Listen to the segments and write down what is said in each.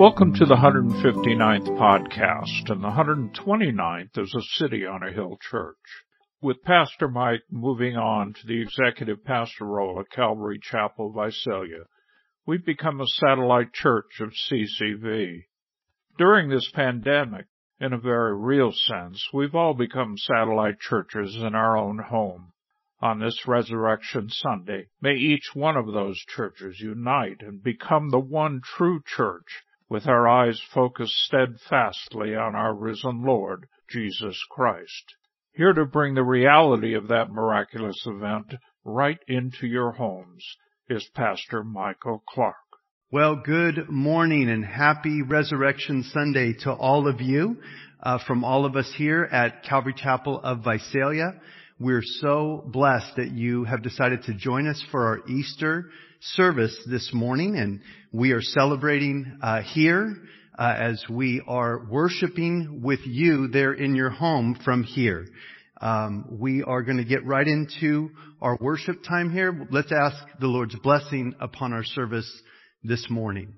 Welcome to the 159th podcast, and the 129th is a City on a Hill church. With Pastor Mike moving on to the executive pastor role at Calvary Chapel, Visalia, we've become a satellite church of CCV. During this pandemic, in a very real sense, we've all become satellite churches in our own home. On this Resurrection Sunday, may each one of those churches unite and become the one true church with our eyes focused steadfastly on our risen Lord, Jesus Christ. Here to bring the reality of that miraculous event right into your homes is Pastor Michael Clark. Well, good morning and happy Resurrection Sunday to all of you, uh, from all of us here at Calvary Chapel of Visalia. We're so blessed that you have decided to join us for our Easter service this morning and we are celebrating uh, here uh, as we are worshiping with you there in your home from here. Um, we are going to get right into our worship time here. Let's ask the Lord's blessing upon our service this morning.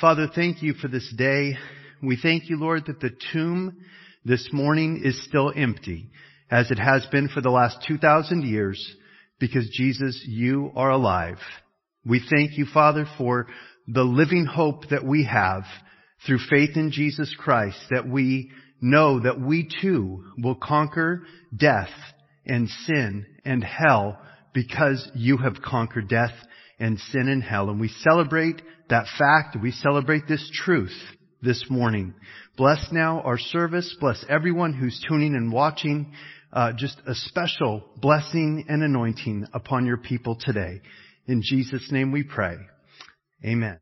Father, thank you for this day. We thank you, Lord, that the tomb this morning is still empty as it has been for the last 2,000 years because Jesus, you are alive. We thank you, Father, for the living hope that we have through faith in Jesus Christ, that we know that we too will conquer death and sin and hell because you have conquered death and sin and hell. And we celebrate that fact. We celebrate this truth this morning. Bless now our service. Bless everyone who's tuning and watching uh, just a special blessing and anointing upon your people today. In Jesus' name we pray. Amen.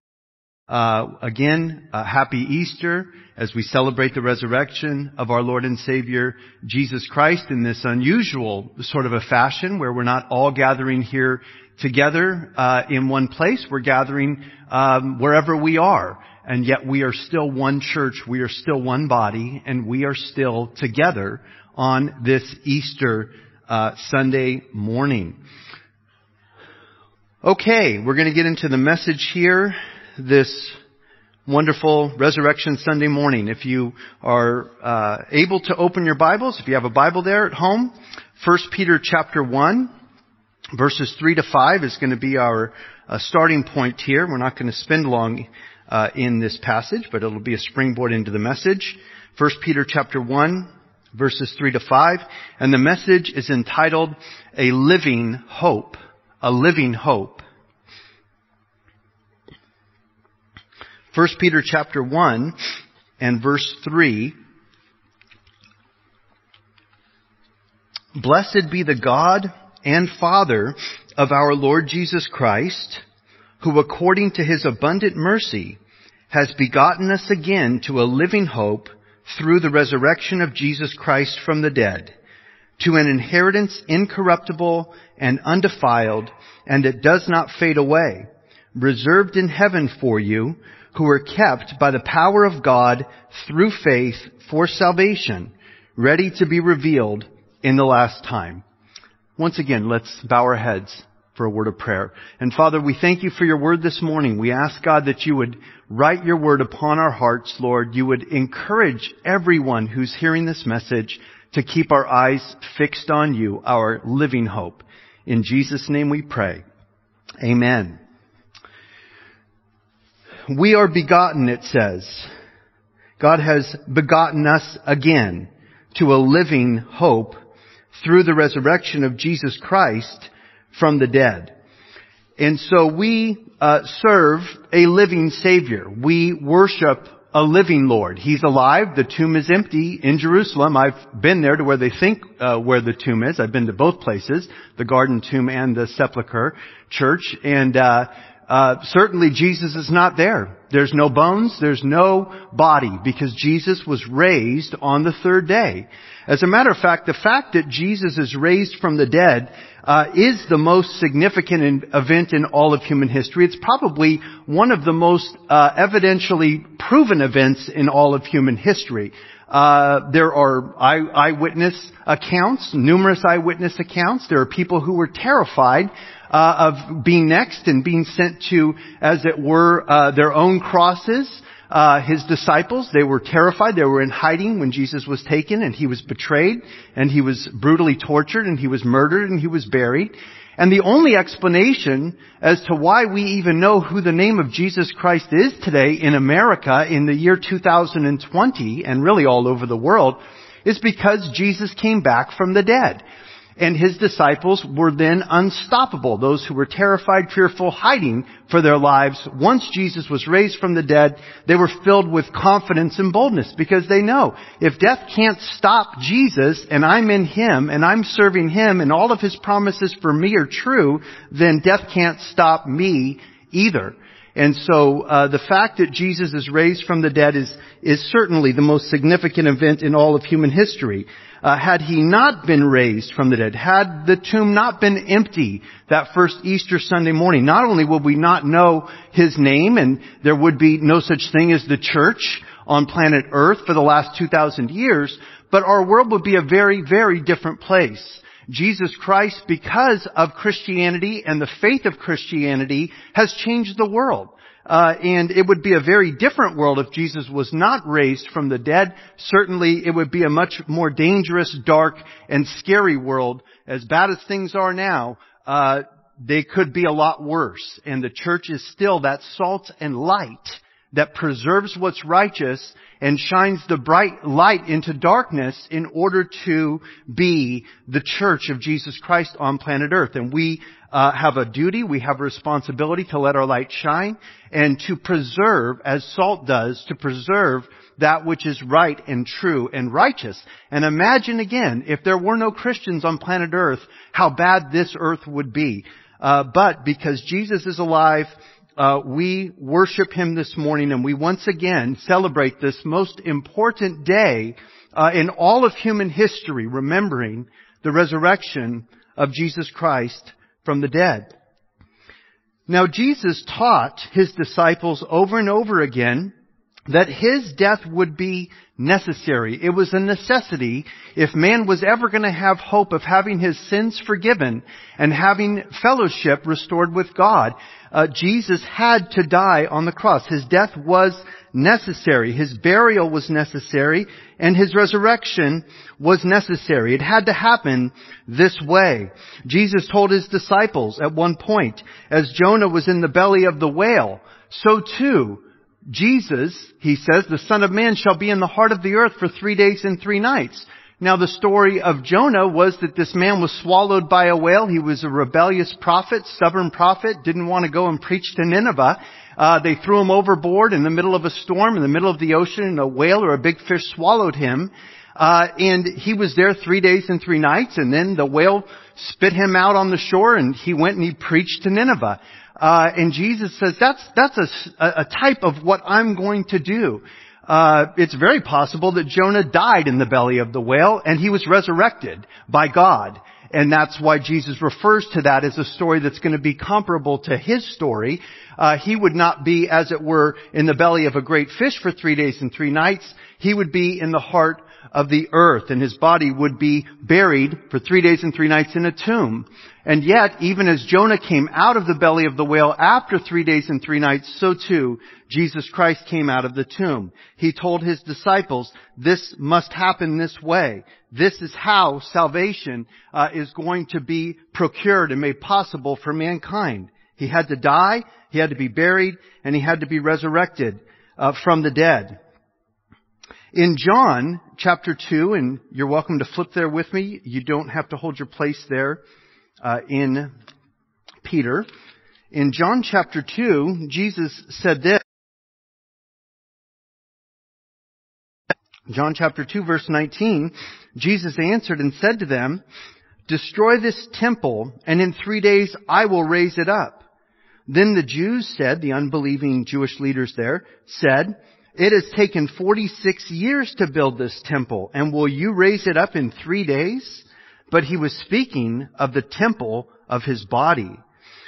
Uh, again, uh, happy Easter as we celebrate the resurrection of our Lord and Savior Jesus Christ in this unusual sort of a fashion where we're not all gathering here together uh, in one place. We're gathering um, wherever we are, and yet we are still one church. We are still one body, and we are still together on this Easter uh, Sunday morning. Okay, we're going to get into the message here this wonderful Resurrection Sunday morning. If you are uh, able to open your Bibles, if you have a Bible there at home, 1 Peter chapter 1, verses 3 to 5 is going to be our uh, starting point here. We're not going to spend long uh, in this passage, but it'll be a springboard into the message. 1 Peter chapter 1, verses 3 to 5. And the message is entitled, A Living Hope. A Living Hope. 1 Peter chapter 1 and verse 3. Blessed be the God and Father of our Lord Jesus Christ, who according to his abundant mercy has begotten us again to a living hope through the resurrection of Jesus Christ from the dead, to an inheritance incorruptible and undefiled, and that does not fade away, reserved in heaven for you, who are kept by the power of God through faith for salvation, ready to be revealed in the last time. Once again, let's bow our heads for a word of prayer. And Father, we thank you for your word this morning. We ask God that you would write your word upon our hearts, Lord. You would encourage everyone who's hearing this message to keep our eyes fixed on you, our living hope. In Jesus' name we pray. Amen. We are begotten, it says. God has begotten us again to a living hope through the resurrection of Jesus Christ from the dead. And so we uh, serve a living Savior. We worship a living Lord. He's alive. The tomb is empty in Jerusalem. I've been there to where they think uh, where the tomb is. I've been to both places, the Garden Tomb and the Sepulchre Church, and uh, uh, certainly Jesus is not there. There's no bones, there's no body, because Jesus was raised on the third day. As a matter of fact, the fact that Jesus is raised from the dead uh, is the most significant event in all of human history. It's probably one of the most uh, evidentially proven events in all of human history. Uh, there are eye- eyewitness accounts, numerous eyewitness accounts. There are people who were terrified uh, of being next and being sent to, as it were, uh, their own crosses. Uh, his disciples, they were terrified. They were in hiding when Jesus was taken and he was betrayed and he was brutally tortured and he was murdered and he was buried. And the only explanation as to why we even know who the name of Jesus Christ is today in America in the year 2020 and really all over the world is because Jesus came back from the dead and his disciples were then unstoppable. Those who were terrified, fearful, hiding for their lives. Once Jesus was raised from the dead, they were filled with confidence and boldness because they know if death can't stop Jesus and I'm in him and I'm serving him and all of his promises for me are true, then death can't stop me either. And so uh, the fact that Jesus is raised from the dead is is certainly the most significant event in all of human history uh, had he not been raised from the dead, had the tomb not been empty that first Easter Sunday morning, not only would we not know his name and there would be no such thing as the church on planet earth for the last 2,000 years, but our world would be a very, very different place. Jesus Christ, because of Christianity and the faith of Christianity, has changed the world. Uh, and it would be a very different world if Jesus was not raised from the dead. Certainly, it would be a much more dangerous, dark, and scary world. As bad as things are now, uh, they could be a lot worse. And the church is still that salt and light that preserves what's righteous and shines the bright light into darkness in order to be the church of Jesus Christ on planet earth. And we uh, have a duty, we have a responsibility to let our light shine and to preserve, as salt does, to preserve that which is right and true and righteous. And imagine again, if there were no Christians on planet earth, how bad this earth would be. Uh, but because Jesus is alive, uh, we worship Him this morning and we once again celebrate this most important day uh, in all of human history, remembering the resurrection of Jesus Christ from the dead. Now Jesus taught His disciples over and over again that His death would be necessary. It was a necessity if man was ever going to have hope of having his sins forgiven and having fellowship restored with God. Uh, Jesus had to die on the cross. His death was necessary. His burial was necessary and his resurrection was necessary. It had to happen this way. Jesus told his disciples at one point, as Jonah was in the belly of the whale, so too Jesus, he says, the Son of Man shall be in the heart of the earth for three days and three nights. Now the story of Jonah was that this man was swallowed by a whale. He was a rebellious prophet, stubborn prophet, didn't want to go and preach to Nineveh. Uh, they threw him overboard in the middle of a storm, in the middle of the ocean, and a whale or a big fish swallowed him. Uh, and he was there three days and three nights, and then the whale spit him out on the shore, and he went and he preached to Nineveh. Uh, and Jesus says that's that's a, a type of what I'm going to do. Uh, it's very possible that Jonah died in the belly of the whale and he was resurrected by God. And that's why Jesus refers to that as a story that's going to be comparable to his story. Uh, he would not be, as it were, in the belly of a great fish for three days and three nights. He would be in the heart of the earth and his body would be buried for three days and three nights in a tomb. And yet, even as Jonah came out of the belly of the whale after three days and three nights, so too Jesus Christ came out of the tomb. He told his disciples, this must happen this way. This is how salvation uh, is going to be procured and made possible for mankind. He had to die, he had to be buried, and he had to be resurrected uh, from the dead. In John chapter 2, and you're welcome to flip there with me. You don't have to hold your place there uh, in Peter. In John chapter 2, Jesus said this. John chapter 2 verse 19, Jesus answered and said to them, Destroy this temple, and in three days I will raise it up. Then the Jews said, the unbelieving Jewish leaders there, said, it has taken 46 years to build this temple, and will you raise it up in three days? But he was speaking of the temple of his body.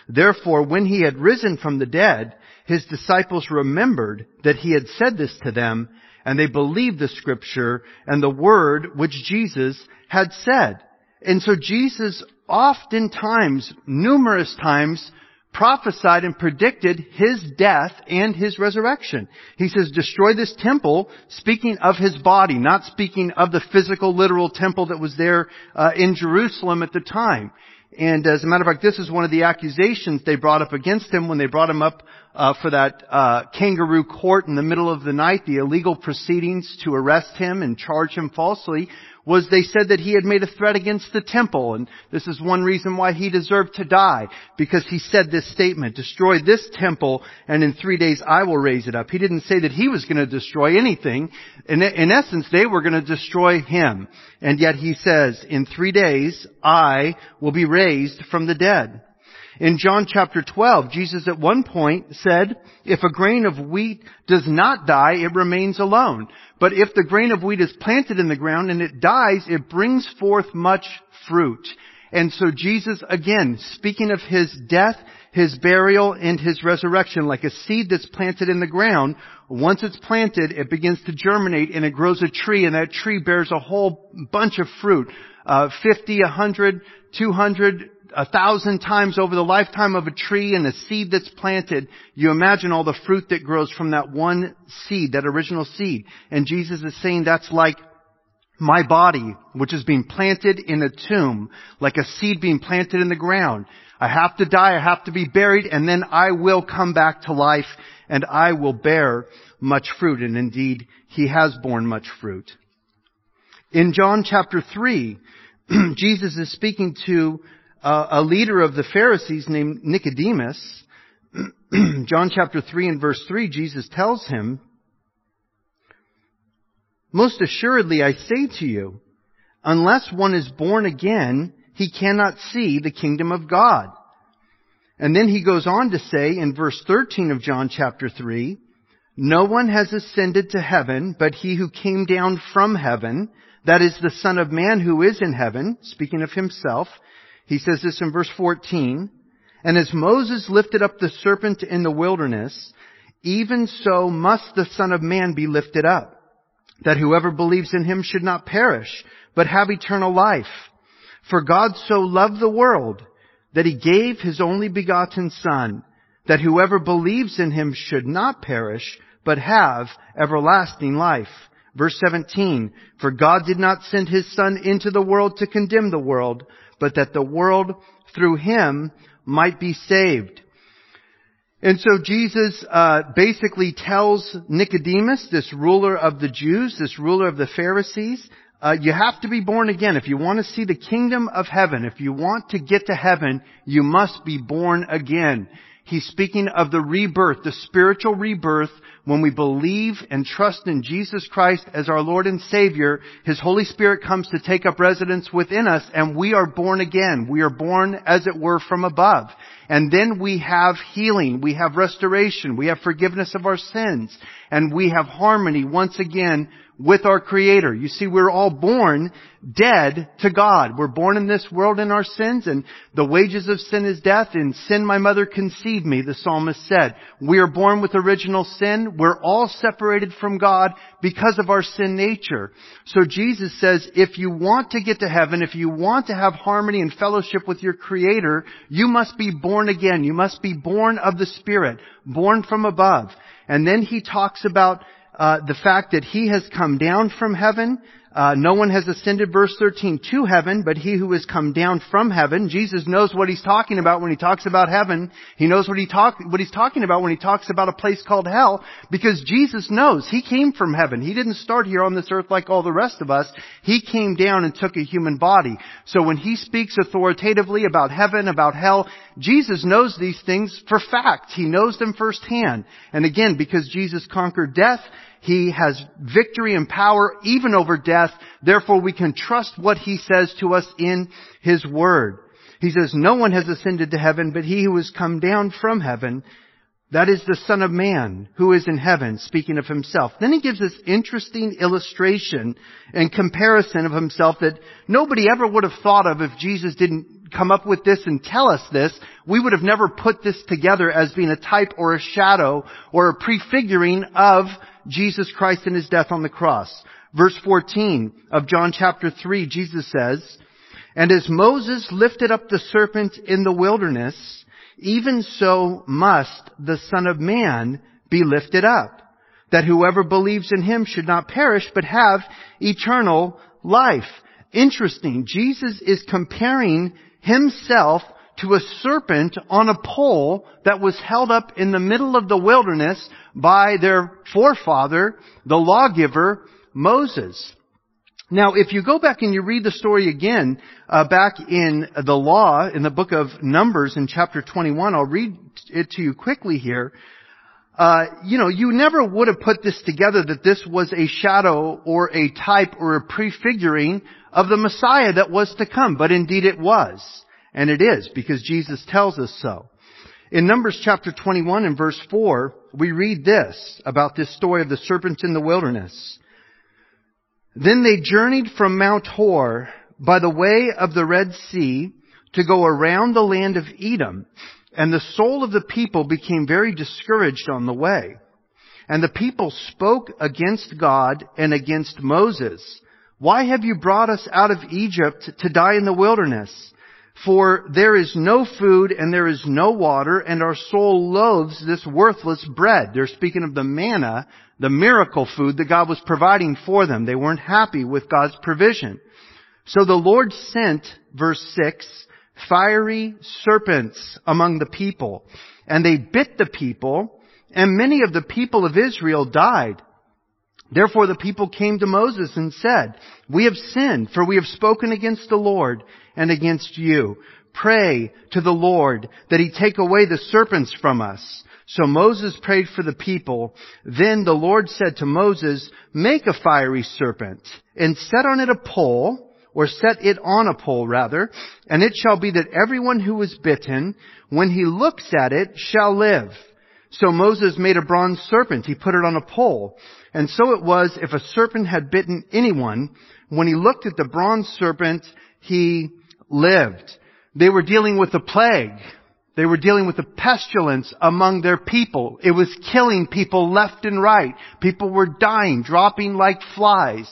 Therefore, when he had risen from the dead, his disciples remembered that he had said this to them, and they believed the scripture and the word which Jesus had said. And so Jesus oftentimes, numerous times, prophesied and predicted his death and his resurrection. He says, destroy this temple, speaking of his body, not speaking of the physical, literal temple that was there uh, in Jerusalem at the time. And as a matter of fact, this is one of the accusations they brought up against him when they brought him up uh, for that uh, kangaroo court in the middle of the night, the illegal proceedings to arrest him and charge him falsely was they said that he had made a threat against the temple, and this is one reason why he deserved to die, because he said this statement, destroy this temple, and in three days I will raise it up. He didn't say that he was going to destroy anything. In, in essence, they were going to destroy him. And yet he says, in three days I will be raised from the dead. In John chapter 12, Jesus at one point said, if a grain of wheat does not die, it remains alone. But if the grain of wheat is planted in the ground and it dies, it brings forth much fruit. And so Jesus, again, speaking of his death, his burial, and his resurrection, like a seed that's planted in the ground, once it's planted, it begins to germinate and it grows a tree, and that tree bears a whole bunch of fruit. Uh, 50, 100, 200, a thousand times over the lifetime of a tree and a seed that's planted, you imagine all the fruit that grows from that one seed, that original seed. And Jesus is saying that's like my body, which is being planted in a tomb, like a seed being planted in the ground. I have to die, I have to be buried, and then I will come back to life, and I will bear much fruit. And indeed, He has borne much fruit. In John chapter 3, Jesus is speaking to a leader of the Pharisees named Nicodemus, John chapter 3 and verse 3, Jesus tells him, Most assuredly I say to you, unless one is born again, he cannot see the kingdom of God. And then he goes on to say in verse 13 of John chapter 3, No one has ascended to heaven but he who came down from heaven, that is the Son of Man who is in heaven, speaking of himself, he says this in verse 14, and as Moses lifted up the serpent in the wilderness, even so must the Son of Man be lifted up, that whoever believes in him should not perish, but have eternal life. For God so loved the world that he gave his only begotten Son, that whoever believes in him should not perish, but have everlasting life. Verse 17, for God did not send his Son into the world to condemn the world, but that the world through him might be saved. And so Jesus uh, basically tells Nicodemus, this ruler of the Jews, this ruler of the Pharisees, uh, you have to be born again. If you want to see the kingdom of heaven, if you want to get to heaven, you must be born again. He's speaking of the rebirth, the spiritual rebirth when we believe and trust in Jesus Christ as our Lord and Savior, His Holy Spirit comes to take up residence within us and we are born again. We are born as it were from above. And then we have healing, we have restoration, we have forgiveness of our sins, and we have harmony once again with our Creator. You see, we're all born dead to God. We're born in this world in our sins and the wages of sin is death. In sin my mother conceived me, the psalmist said. We are born with original sin. We're all separated from God because of our sin nature. So Jesus says, if you want to get to heaven, if you want to have harmony and fellowship with your Creator, you must be born again. You must be born of the Spirit, born from above. And then he talks about uh, the fact that he has come down from heaven, uh, no one has ascended, verse 13, to heaven, but he who has come down from heaven. Jesus knows what he's talking about when he talks about heaven. He knows what he talk, what he's talking about when he talks about a place called hell, because Jesus knows he came from heaven. He didn't start here on this earth like all the rest of us. He came down and took a human body. So when he speaks authoritatively about heaven, about hell, Jesus knows these things for fact. He knows them firsthand. And again, because Jesus conquered death, he has victory and power even over death. Therefore we can trust what He says to us in His Word. He says, no one has ascended to heaven, but He who has come down from heaven, that is the Son of Man who is in heaven, speaking of himself. Then he gives this interesting illustration and comparison of himself that nobody ever would have thought of if Jesus didn't come up with this and tell us this. We would have never put this together as being a type or a shadow or a prefiguring of Jesus Christ and His death on the cross. Verse 14 of John chapter 3, Jesus says, And as Moses lifted up the serpent in the wilderness, even so must the Son of Man be lifted up, that whoever believes in him should not perish, but have eternal life. Interesting. Jesus is comparing himself to a serpent on a pole that was held up in the middle of the wilderness by their forefather, the lawgiver, Moses. Now, if you go back and you read the story again, uh, back in the law, in the book of Numbers in chapter 21, I'll read it to you quickly here. Uh, you know, you never would have put this together that this was a shadow or a type or a prefiguring of the Messiah that was to come, but indeed it was. And it is, because Jesus tells us so. In Numbers chapter 21 and verse 4, we read this about this story of the serpents in the wilderness. Then they journeyed from Mount Hor by the way of the Red Sea to go around the land of Edom, and the soul of the people became very discouraged on the way. And the people spoke against God and against Moses. Why have you brought us out of Egypt to die in the wilderness? For there is no food and there is no water and our soul loathes this worthless bread. They're speaking of the manna, the miracle food that God was providing for them. They weren't happy with God's provision. So the Lord sent, verse 6, fiery serpents among the people and they bit the people and many of the people of Israel died. Therefore the people came to Moses and said, We have sinned, for we have spoken against the Lord and against you. Pray to the Lord that he take away the serpents from us. So Moses prayed for the people. Then the Lord said to Moses, Make a fiery serpent and set on it a pole, or set it on a pole rather, and it shall be that everyone who is bitten, when he looks at it, shall live. So Moses made a bronze serpent. He put it on a pole. And so it was if a serpent had bitten anyone, when he looked at the bronze serpent, he lived. They were dealing with a plague. They were dealing with a pestilence among their people. It was killing people left and right. People were dying, dropping like flies.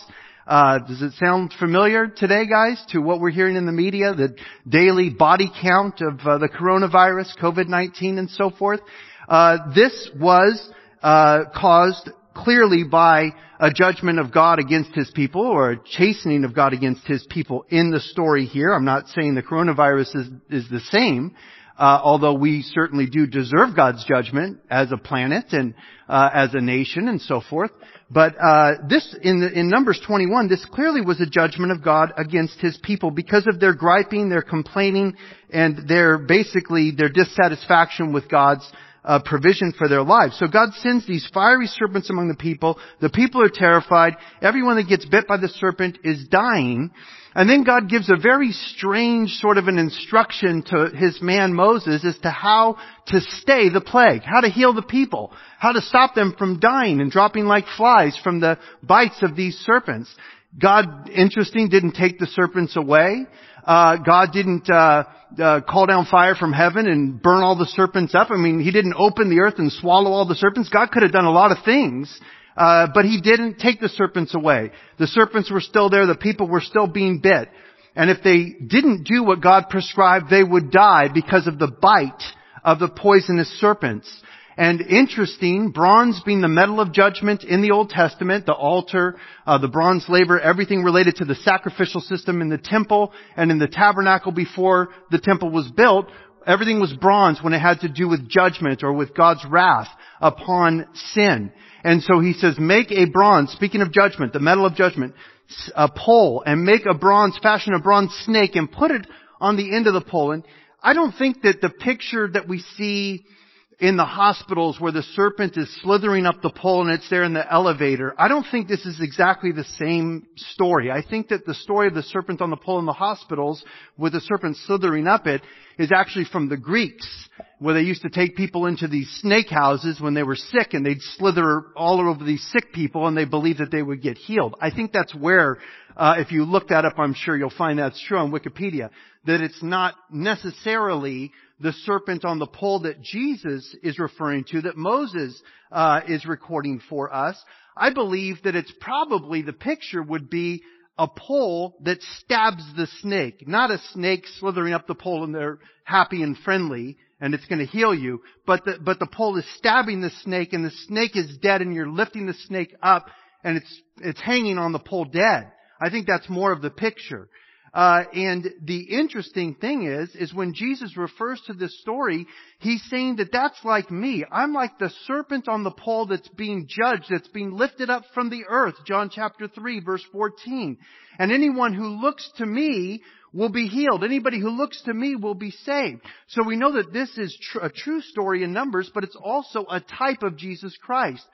Uh, does it sound familiar today, guys, to what we're hearing in the media, the daily body count of uh, the coronavirus, COVID-19, and so forth? Uh, this was uh, caused clearly by a judgment of God against his people or a chastening of God against his people in the story here. I'm not saying the coronavirus is, is the same, uh, although we certainly do deserve God's judgment as a planet and uh, as a nation and so forth. But uh, this in, the, in Numbers 21, this clearly was a judgment of God against His people because of their griping, their complaining, and their basically their dissatisfaction with God's uh, provision for their lives. So God sends these fiery serpents among the people. The people are terrified. Everyone that gets bit by the serpent is dying. And then God gives a very strange sort of an instruction to his man Moses as to how to stay the plague, how to heal the people, how to stop them from dying and dropping like flies from the bites of these serpents. God, interesting, didn't take the serpents away. Uh, God didn't uh, uh, call down fire from heaven and burn all the serpents up. I mean, He didn't open the earth and swallow all the serpents. God could have done a lot of things, uh, but He didn't take the serpents away. The serpents were still there. The people were still being bit. And if they didn't do what God prescribed, they would die because of the bite of the poisonous serpents. And interesting, bronze being the metal of judgment in the Old Testament, the altar, uh, the bronze laver, everything related to the sacrificial system in the temple and in the tabernacle before the temple was built, everything was bronze when it had to do with judgment or with God's wrath upon sin. And so he says, make a bronze, speaking of judgment, the metal of judgment, a pole and make a bronze, fashion a bronze snake and put it on the end of the pole. And I don't think that the picture that we see in the hospitals where the serpent is slithering up the pole and it's there in the elevator. I don't think this is exactly the same story. I think that the story of the serpent on the pole in the hospitals with the serpent slithering up it is actually from the Greeks where they used to take people into these snake houses when they were sick and they'd slither all over these sick people and they believed that they would get healed. I think that's where, uh, if you look that up, I'm sure you'll find that's true on Wikipedia, that it's not necessarily the serpent on the pole that Jesus is referring to, that Moses uh, is recording for us, I believe that it's probably the picture would be a pole that stabs the snake. Not a snake slithering up the pole and they're happy and friendly and it's going to heal you, but the, but the pole is stabbing the snake and the snake is dead and you're lifting the snake up and it's, it's hanging on the pole dead. I think that's more of the picture. Uh, and the interesting thing is, is when Jesus refers to this story, he's saying that that's like me. I'm like the serpent on the pole that's being judged, that's being lifted up from the earth. John chapter 3 verse 14. And anyone who looks to me will be healed. Anybody who looks to me will be saved. So we know that this is tr- a true story in Numbers, but it's also a type of Jesus Christ.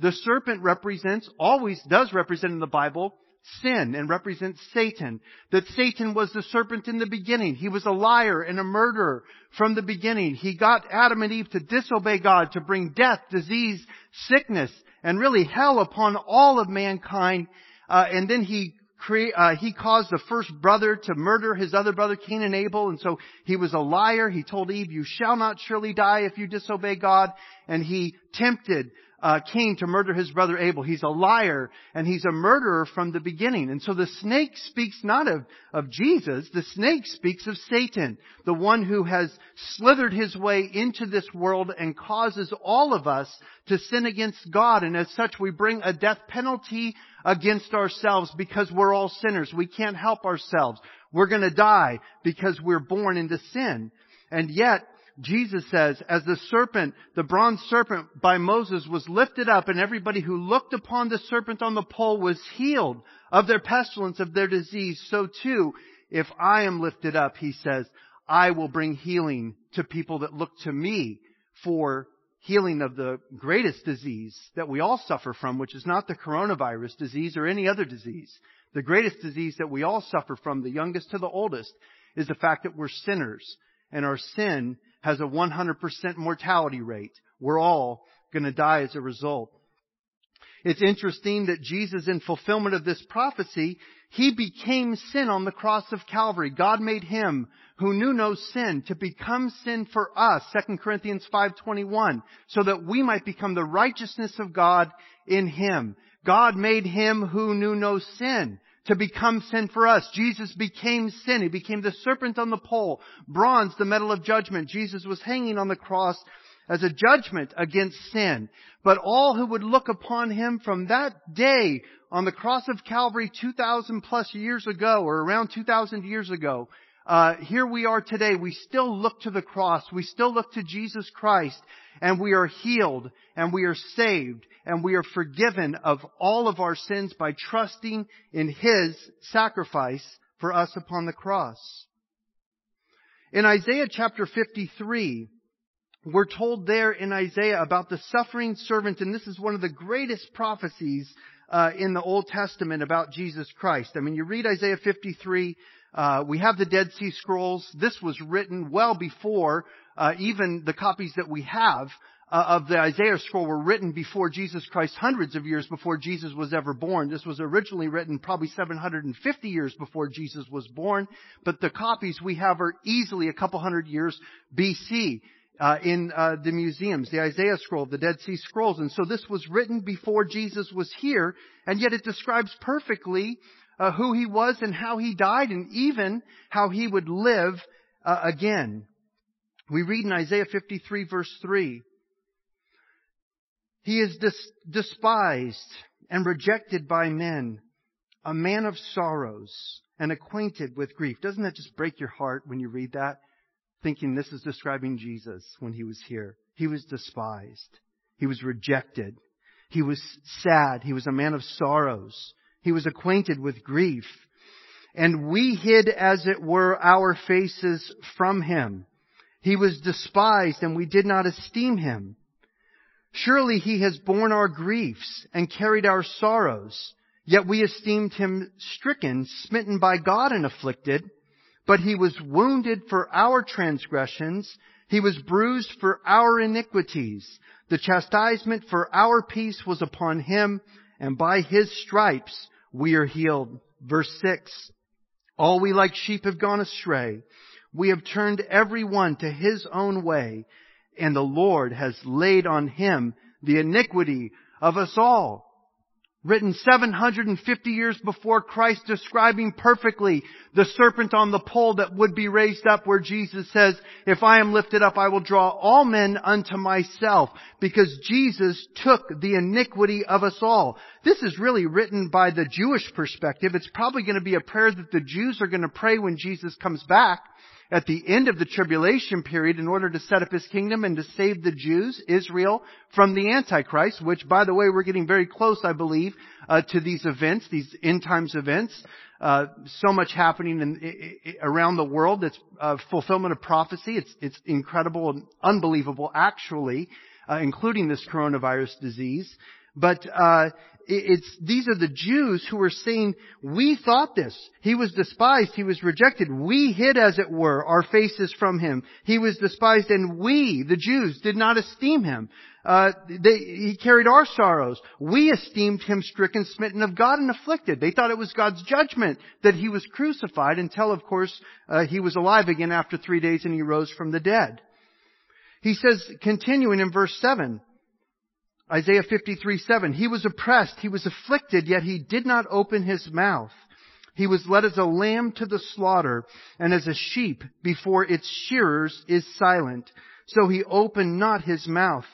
The serpent represents, always does represent in the Bible, sin and represents Satan. That Satan was the serpent in the beginning. He was a liar and a murderer from the beginning. He got Adam and Eve to disobey God, to bring death, disease, sickness, and really hell upon all of mankind. Uh, and then he create, uh, he caused the first brother to murder his other brother, Cain and Abel, and so he was a liar. He told Eve, you shall not surely die if you disobey God. And he tempted uh, Cain to murder his brother Abel. He's a liar and he's a murderer from the beginning. And so the snake speaks not of, of Jesus, the snake speaks of Satan, the one who has slithered his way into this world and causes all of us to sin against God. And as such, we bring a death penalty against ourselves because we're all sinners. We can't help ourselves. We're gonna die because we're born into sin. And yet, Jesus says, as the serpent, the bronze serpent by Moses was lifted up and everybody who looked upon the serpent on the pole was healed of their pestilence, of their disease, so too, if I am lifted up, he says, I will bring healing to people that look to me for healing of the greatest disease that we all suffer from, which is not the coronavirus disease or any other disease. The greatest disease that we all suffer from, the youngest to the oldest, is the fact that we're sinners and our sin has a 100% mortality rate. We're all going to die as a result. It's interesting that Jesus, in fulfillment of this prophecy, he became sin on the cross of Calvary. God made him who knew no sin to become sin for us, 2 Corinthians 5:21, so that we might become the righteousness of God in him. God made him who knew no sin to become sin for us. Jesus became sin. He became the serpent on the pole, bronze, the metal of judgment. Jesus was hanging on the cross as a judgment against sin. But all who would look upon him from that day on the cross of Calvary 2,000 plus years ago, or around 2,000 years ago, uh, here we are today. We still look to the cross. We still look to Jesus Christ, and we are healed, and we are saved, and we are forgiven of all of our sins by trusting in His sacrifice for us upon the cross. In Isaiah chapter 53, we're told there in Isaiah about the suffering servant, and this is one of the greatest prophecies uh, in the Old Testament about Jesus Christ. I mean, you read Isaiah 53, uh, we have the Dead Sea Scrolls. This was written well before uh, even the copies that we have uh, of the Isaiah scroll were written before Jesus Christ, hundreds of years before Jesus was ever born. This was originally written probably 750 years before Jesus was born, but the copies we have are easily a couple hundred years BC. Uh, in uh, the museums, the Isaiah scroll, the Dead Sea Scrolls. And so this was written before Jesus was here, and yet it describes perfectly uh, who he was and how he died and even how he would live uh, again. We read in Isaiah 53 verse 3, He is dis- despised and rejected by men, a man of sorrows and acquainted with grief. Doesn't that just break your heart when you read that? Thinking this is describing Jesus when he was here. He was despised. He was rejected. He was sad. He was a man of sorrows. He was acquainted with grief. And we hid, as it were, our faces from him. He was despised and we did not esteem him. Surely he has borne our griefs and carried our sorrows. Yet we esteemed him stricken, smitten by God and afflicted. But he was wounded for our transgressions. He was bruised for our iniquities. The chastisement for our peace was upon him, and by his stripes we are healed. Verse 6. All we like sheep have gone astray. We have turned every one to his own way, and the Lord has laid on him the iniquity of us all. Written 750 years before Christ describing perfectly the serpent on the pole that would be raised up where Jesus says, if I am lifted up, I will draw all men unto myself because Jesus took the iniquity of us all. This is really written by the Jewish perspective. It's probably going to be a prayer that the Jews are going to pray when Jesus comes back at the end of the tribulation period in order to set up his kingdom and to save the Jews, Israel, from the Antichrist, which by the way, we're getting very close, I believe, uh, to these events, these end times events. Uh, so much happening in, around the world. It's uh, fulfillment of prophecy. It's, it's incredible and unbelievable, actually, uh, including this coronavirus disease. But uh, it's these are the Jews who were saying, "We thought this. He was despised. He was rejected. We hid, as it were, our faces from him. He was despised, and we, the Jews, did not esteem him. Uh, they, he carried our sorrows. We esteemed him stricken, smitten of God, and afflicted. They thought it was God's judgment that he was crucified, until, of course, uh, he was alive again after three days, and he rose from the dead." He says, continuing in verse seven. Isaiah 53, 7. He was oppressed, he was afflicted, yet he did not open his mouth. He was led as a lamb to the slaughter, and as a sheep before its shearers is silent. So he opened not his mouth.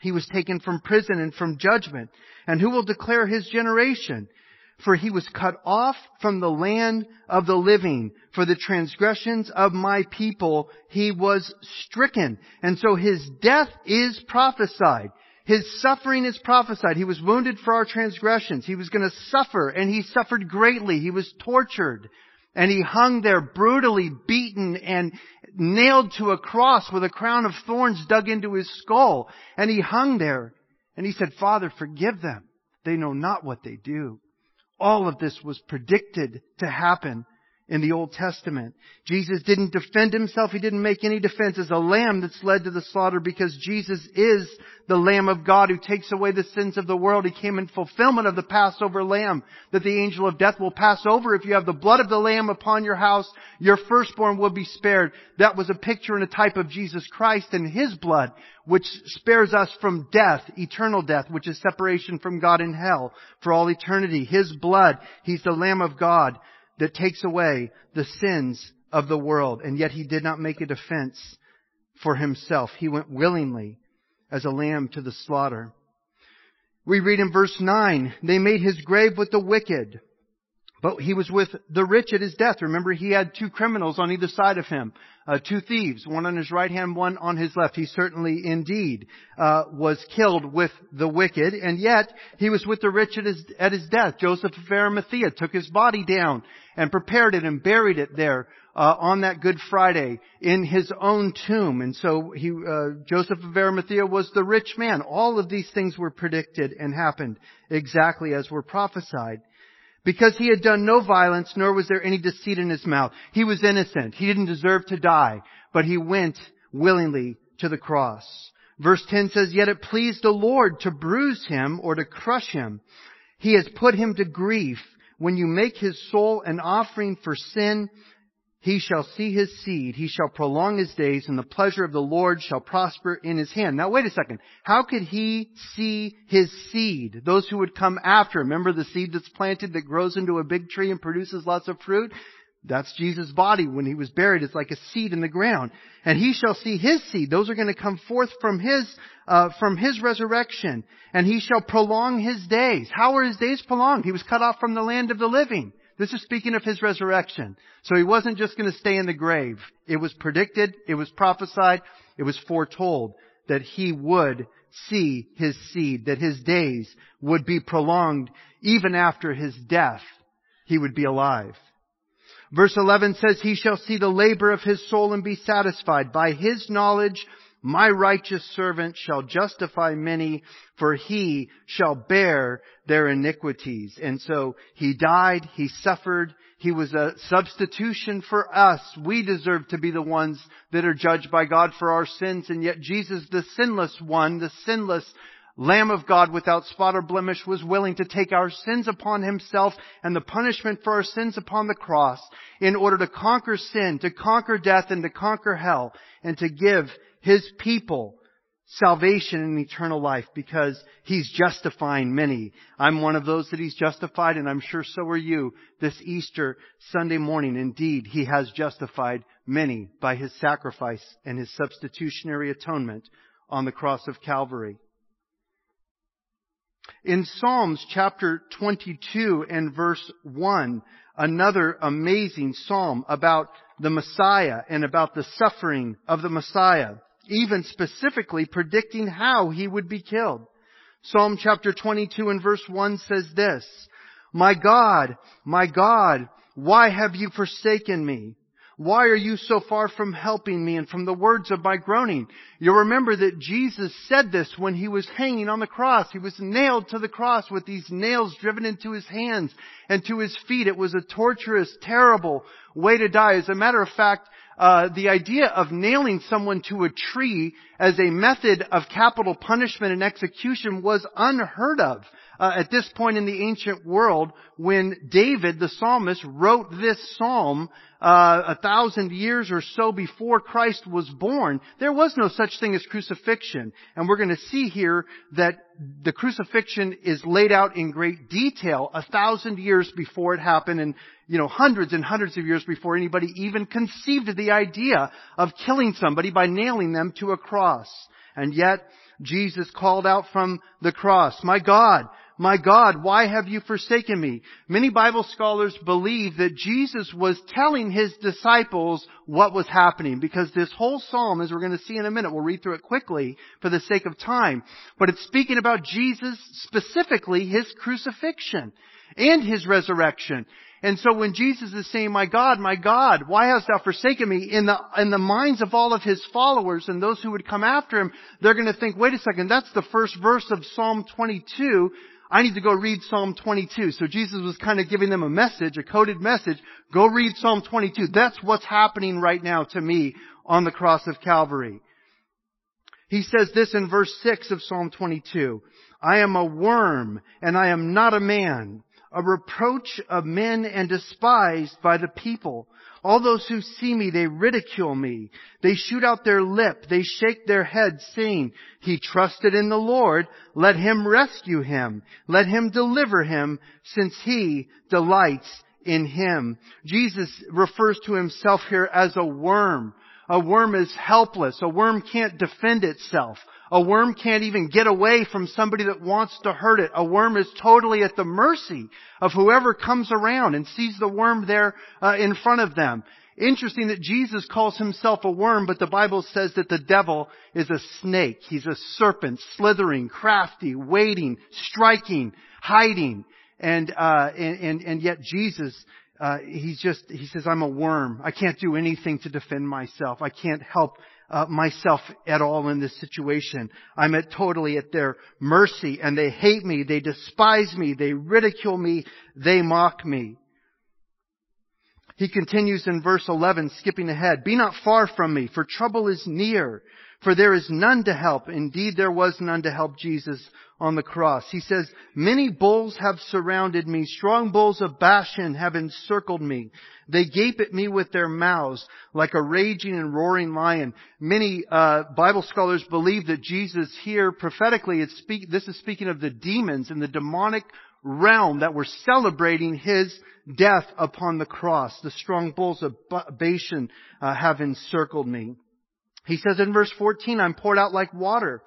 He was taken from prison and from judgment. And who will declare his generation? For he was cut off from the land of the living. For the transgressions of my people he was stricken. And so his death is prophesied. His suffering is prophesied. He was wounded for our transgressions. He was going to suffer, and he suffered greatly. He was tortured, and he hung there brutally beaten and nailed to a cross with a crown of thorns dug into his skull. And he hung there, and he said, Father, forgive them. They know not what they do. All of this was predicted to happen in the Old Testament. Jesus didn't defend himself. He didn't make any defense as a lamb that's led to the slaughter because Jesus is the Lamb of God who takes away the sins of the world. He came in fulfillment of the Passover lamb that the angel of death will pass over. If you have the blood of the lamb upon your house, your firstborn will be spared. That was a picture and a type of Jesus Christ and His blood, which spares us from death, eternal death, which is separation from God in hell for all eternity. His blood, He's the Lamb of God that takes away the sins of the world. And yet he did not make a defense for himself. He went willingly as a lamb to the slaughter. We read in verse 9, they made his grave with the wicked but he was with the rich at his death. Remember, he had two criminals on either side of him, uh, two thieves, one on his right hand, one on his left. He certainly, indeed, uh, was killed with the wicked, and yet he was with the rich at his at his death. Joseph of Arimathea took his body down and prepared it and buried it there uh, on that Good Friday in his own tomb. And so he, uh, Joseph of Arimathea was the rich man. All of these things were predicted and happened exactly as were prophesied. Because he had done no violence, nor was there any deceit in his mouth. He was innocent. He didn't deserve to die, but he went willingly to the cross. Verse 10 says, Yet it pleased the Lord to bruise him or to crush him. He has put him to grief. When you make his soul an offering for sin, he shall see his seed. He shall prolong his days and the pleasure of the Lord shall prosper in his hand. Now wait a second. How could he see his seed? Those who would come after. Remember the seed that's planted that grows into a big tree and produces lots of fruit? That's Jesus' body when he was buried. It's like a seed in the ground. And he shall see his seed. Those are going to come forth from his, uh, from his resurrection. And he shall prolong his days. How are his days prolonged? He was cut off from the land of the living. This is speaking of his resurrection. So he wasn't just going to stay in the grave. It was predicted, it was prophesied, it was foretold that he would see his seed, that his days would be prolonged even after his death. He would be alive. Verse 11 says, He shall see the labor of his soul and be satisfied. By his knowledge my righteous servant shall justify many, for he shall bear their iniquities. And so he died, he suffered, he was a substitution for us. We deserve to be the ones that are judged by God for our sins, and yet Jesus, the sinless one, the sinless Lamb of God without spot or blemish was willing to take our sins upon himself and the punishment for our sins upon the cross in order to conquer sin, to conquer death, and to conquer hell, and to give his people salvation and eternal life because He's justifying many. I'm one of those that He's justified and I'm sure so are you this Easter Sunday morning. Indeed, He has justified many by His sacrifice and His substitutionary atonement on the cross of Calvary. In Psalms chapter 22 and verse 1, another amazing psalm about the Messiah and about the suffering of the Messiah, even specifically predicting how he would be killed. Psalm chapter 22 and verse 1 says this, My God, my God, why have you forsaken me? Why are you so far from helping me and from the words of my groaning? You'll remember that Jesus said this when he was hanging on the cross. He was nailed to the cross with these nails driven into his hands and to his feet. It was a torturous, terrible way to die. As a matter of fact, uh, the idea of nailing someone to a tree as a method of capital punishment and execution was unheard of uh, at this point in the ancient world when David, the psalmist, wrote this psalm uh, a thousand years or so before Christ was born. There was no such thing as crucifixion, and we're going to see here that the crucifixion is laid out in great detail a thousand years before it happened, and you know hundreds and hundreds of years before anybody even conceived the idea of killing somebody by nailing them to a cross. And yet, Jesus called out from the cross, My God, my God, why have you forsaken me? Many Bible scholars believe that Jesus was telling his disciples what was happening because this whole psalm, as we're going to see in a minute, we'll read through it quickly for the sake of time, but it's speaking about Jesus specifically, his crucifixion and his resurrection. And so when Jesus is saying, my God, my God, why hast thou forsaken me? In the, in the minds of all of his followers and those who would come after him, they're going to think, wait a second, that's the first verse of Psalm 22. I need to go read Psalm 22. So Jesus was kind of giving them a message, a coded message. Go read Psalm 22. That's what's happening right now to me on the cross of Calvary. He says this in verse 6 of Psalm 22. I am a worm and I am not a man, a reproach of men and despised by the people. All those who see me, they ridicule me. They shoot out their lip. They shake their head saying, he trusted in the Lord. Let him rescue him. Let him deliver him since he delights in him. Jesus refers to himself here as a worm. A worm is helpless. A worm can't defend itself. A worm can't even get away from somebody that wants to hurt it. A worm is totally at the mercy of whoever comes around and sees the worm there uh, in front of them. Interesting that Jesus calls himself a worm, but the Bible says that the devil is a snake. He's a serpent, slithering, crafty, waiting, striking, hiding. And, uh, and, and, and yet Jesus, uh, he's just, he says, I'm a worm. I can't do anything to defend myself. I can't help uh, myself at all in this situation. I'm at totally at their mercy and they hate me, they despise me, they ridicule me, they mock me. He continues in verse 11, skipping ahead, Be not far from me, for trouble is near, for there is none to help. Indeed, there was none to help Jesus on the cross. He says, Many bulls have surrounded me. Strong bulls of Bashan have encircled me. They gape at me with their mouths like a raging and roaring lion. Many uh, Bible scholars believe that Jesus here prophetically, speak, this is speaking of the demons and the demonic realm that were celebrating his death upon the cross. The strong bulls of Bashan uh, have encircled me. He says in verse 14, I'm poured out like water.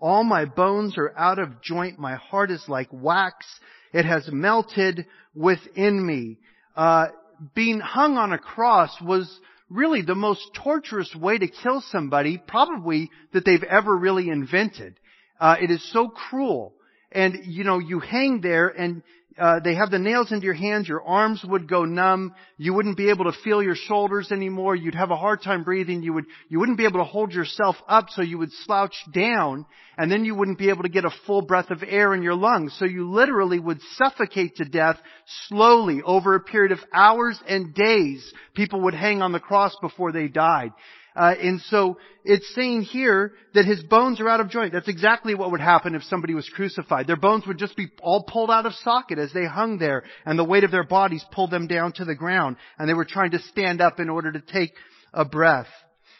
All my bones are out of joint. My heart is like wax. It has melted within me. Uh, being hung on a cross was really the most torturous way to kill somebody, probably that they've ever really invented. Uh, it is so cruel. And, you know, you hang there and uh, they have the nails into your hands, your arms would go numb, you wouldn't be able to feel your shoulders anymore, you'd have a hard time breathing, you would, you wouldn't be able to hold yourself up so you would slouch down, and then you wouldn't be able to get a full breath of air in your lungs. So you literally would suffocate to death slowly over a period of hours and days. People would hang on the cross before they died. Uh, and so it's saying here that his bones are out of joint. That's exactly what would happen if somebody was crucified. Their bones would just be all pulled out of socket as they hung there, and the weight of their bodies pulled them down to the ground, and they were trying to stand up in order to take a breath.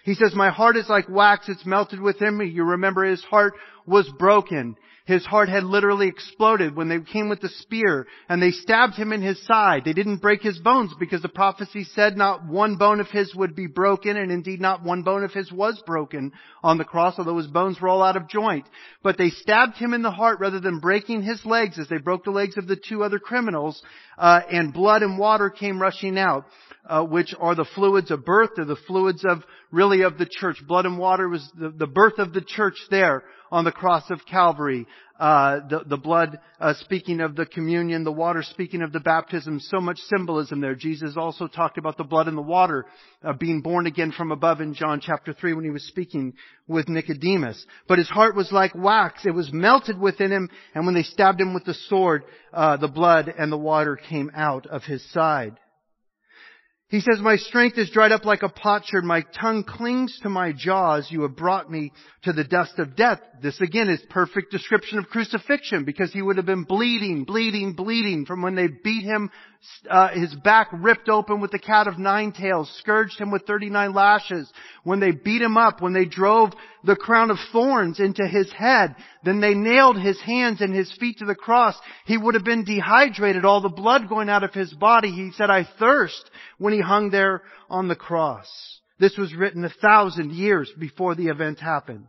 He says, my heart is like wax, it's melted within me. You remember his heart was broken. His heart had literally exploded when they came with the spear and they stabbed him in his side. They didn't break his bones because the prophecy said not one bone of his would be broken and indeed not one bone of his was broken on the cross, although his bones were all out of joint. But they stabbed him in the heart rather than breaking his legs as they broke the legs of the two other criminals, uh, and blood and water came rushing out. Uh, which are the fluids of birth, or the fluids of really of the church. Blood and water was the, the birth of the church there on the cross of Calvary. Uh, the, the blood uh, speaking of the communion, the water speaking of the baptism, so much symbolism there. Jesus also talked about the blood and the water uh, being born again from above in John chapter 3 when he was speaking with Nicodemus. But his heart was like wax. It was melted within him, and when they stabbed him with the sword, uh, the blood and the water came out of his side. He says, my strength is dried up like a potsherd. My tongue clings to my jaws. You have brought me to the dust of death. This again is perfect description of crucifixion because he would have been bleeding, bleeding, bleeding from when they beat him, uh, his back ripped open with the cat of nine tails, scourged him with 39 lashes. When they beat him up, when they drove the crown of thorns into his head, then they nailed his hands and his feet to the cross. He would have been dehydrated, all the blood going out of his body. He said, I thirst when he hung there on the cross. This was written a thousand years before the event happened.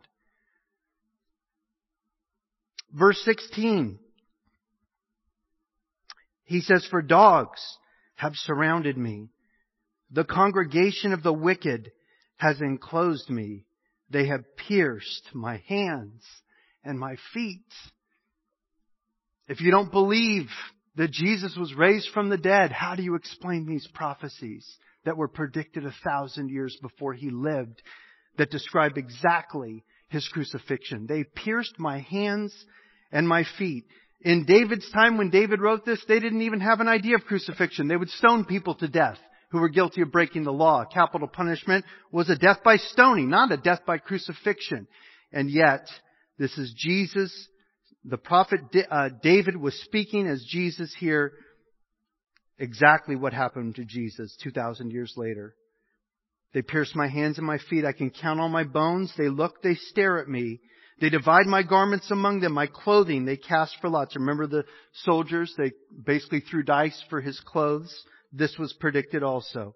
Verse 16. He says, for dogs have surrounded me. The congregation of the wicked has enclosed me. They have pierced my hands and my feet. If you don't believe that Jesus was raised from the dead, how do you explain these prophecies that were predicted a thousand years before he lived that describe exactly his crucifixion? They pierced my hands and my feet. In David's time, when David wrote this, they didn't even have an idea of crucifixion. They would stone people to death who were guilty of breaking the law. Capital punishment was a death by stoning, not a death by crucifixion. And yet, this is Jesus. The prophet uh, David was speaking as Jesus here. Exactly what happened to Jesus 2,000 years later. They pierce my hands and my feet. I can count all my bones. They look, they stare at me. They divide my garments among them, my clothing they cast for lots. Remember the soldiers? They basically threw dice for his clothes. This was predicted also.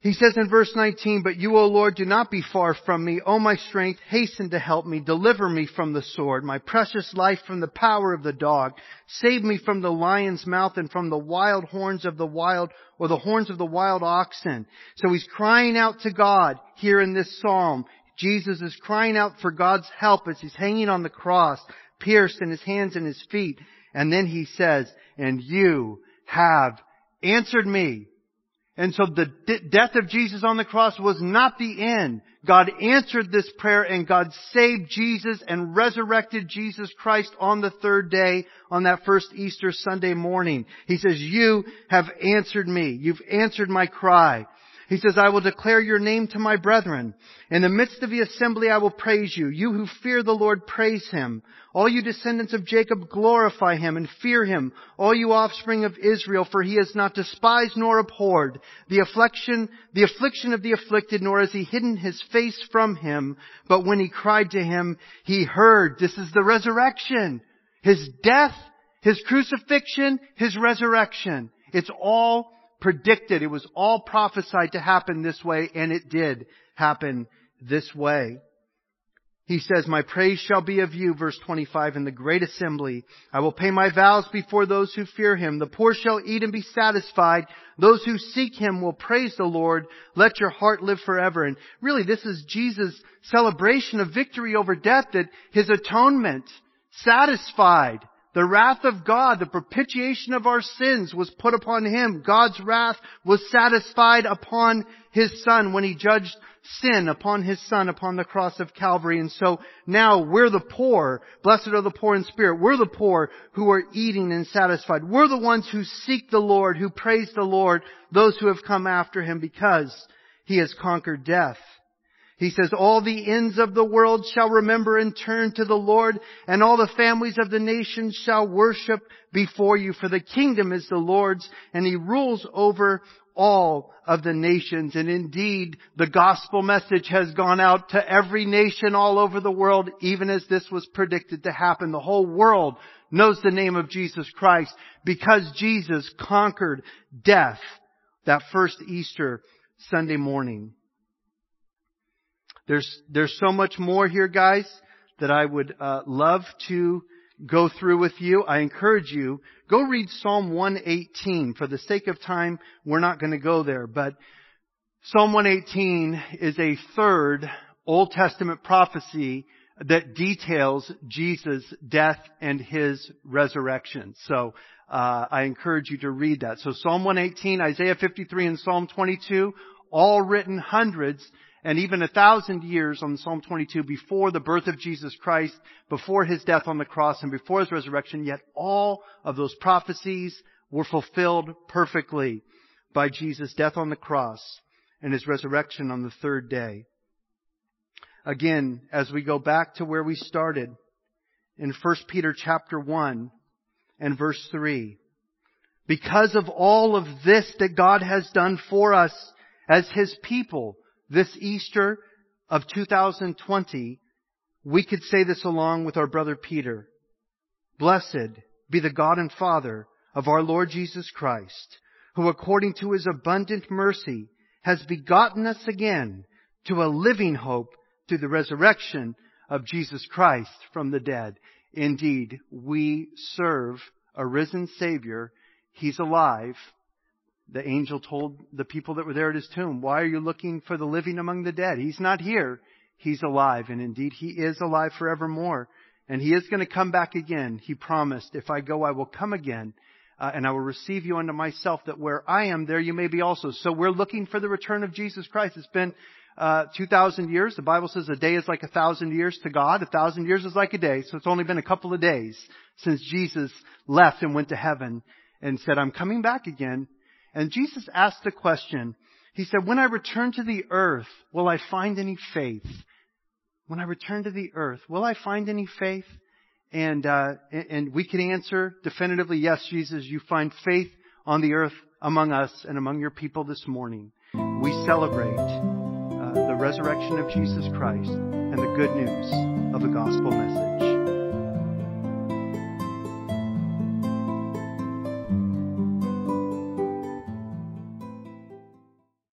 He says in verse 19, But you, O Lord, do not be far from me. O my strength, hasten to help me. Deliver me from the sword, my precious life from the power of the dog. Save me from the lion's mouth and from the wild horns of the wild, or the horns of the wild oxen. So he's crying out to God here in this psalm. Jesus is crying out for God's help as he's hanging on the cross, pierced in his hands and his feet. And then he says, And you have answered me. And so the death of Jesus on the cross was not the end. God answered this prayer and God saved Jesus and resurrected Jesus Christ on the third day on that first Easter Sunday morning. He says, you have answered me. You've answered my cry. He says, I will declare your name to my brethren. In the midst of the assembly I will praise you. You who fear the Lord, praise him. All you descendants of Jacob, glorify him and fear him. All you offspring of Israel, for he has not despised nor abhorred the affliction, the affliction of the afflicted, nor has he hidden his face from him. But when he cried to him, he heard. This is the resurrection. His death, his crucifixion, his resurrection. It's all predicted. It was all prophesied to happen this way, and it did happen this way. He says, My praise shall be of you, verse 25, in the great assembly. I will pay my vows before those who fear him. The poor shall eat and be satisfied. Those who seek him will praise the Lord. Let your heart live forever. And really, this is Jesus' celebration of victory over death, that his atonement satisfied the wrath of God, the propitiation of our sins was put upon Him. God's wrath was satisfied upon His Son when He judged sin upon His Son upon the cross of Calvary. And so now we're the poor. Blessed are the poor in spirit. We're the poor who are eating and satisfied. We're the ones who seek the Lord, who praise the Lord, those who have come after Him because He has conquered death. He says, all the ends of the world shall remember and turn to the Lord, and all the families of the nations shall worship before you, for the kingdom is the Lord's, and he rules over all of the nations. And indeed, the gospel message has gone out to every nation all over the world, even as this was predicted to happen. The whole world knows the name of Jesus Christ because Jesus conquered death that first Easter Sunday morning. There's, there's so much more here, guys, that I would uh, love to go through with you. I encourage you, go read Psalm 118. For the sake of time, we're not going to go there, but Psalm 118 is a third Old Testament prophecy that details Jesus' death and his resurrection. So uh, I encourage you to read that. So Psalm 118, Isaiah 53, and Psalm 22, all written hundreds and even a thousand years on Psalm 22 before the birth of Jesus Christ, before his death on the cross, and before his resurrection, yet all of those prophecies were fulfilled perfectly by Jesus' death on the cross and his resurrection on the third day. Again, as we go back to where we started in 1 Peter chapter 1 and verse 3, because of all of this that God has done for us as his people, this Easter of 2020, we could say this along with our brother Peter. Blessed be the God and Father of our Lord Jesus Christ, who according to his abundant mercy has begotten us again to a living hope through the resurrection of Jesus Christ from the dead. Indeed, we serve a risen Savior. He's alive the angel told the people that were there at his tomb, why are you looking for the living among the dead? He's not here. He's alive. And indeed, he is alive forevermore. And he is going to come back again. He promised, if I go, I will come again. Uh, and I will receive you unto myself that where I am, there you may be also. So we're looking for the return of Jesus Christ. It's been, uh, 2,000 years. The Bible says a day is like a thousand years to God. A thousand years is like a day. So it's only been a couple of days since Jesus left and went to heaven and said, I'm coming back again and Jesus asked the question, He said, when I return to the earth, will I find any faith? When I return to the earth, will I find any faith? And, uh, and we can answer definitively, yes, Jesus, you find faith on the earth among us and among your people this morning. We celebrate uh, the resurrection of Jesus Christ and the good news of the gospel message.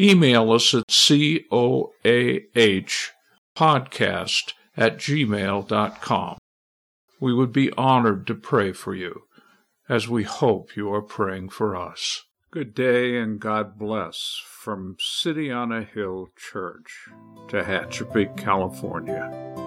Email us at coahpodcast at gmail.com. We would be honored to pray for you, as we hope you are praying for us. Good day and God bless from City on a Hill Church, Tehachapi, California.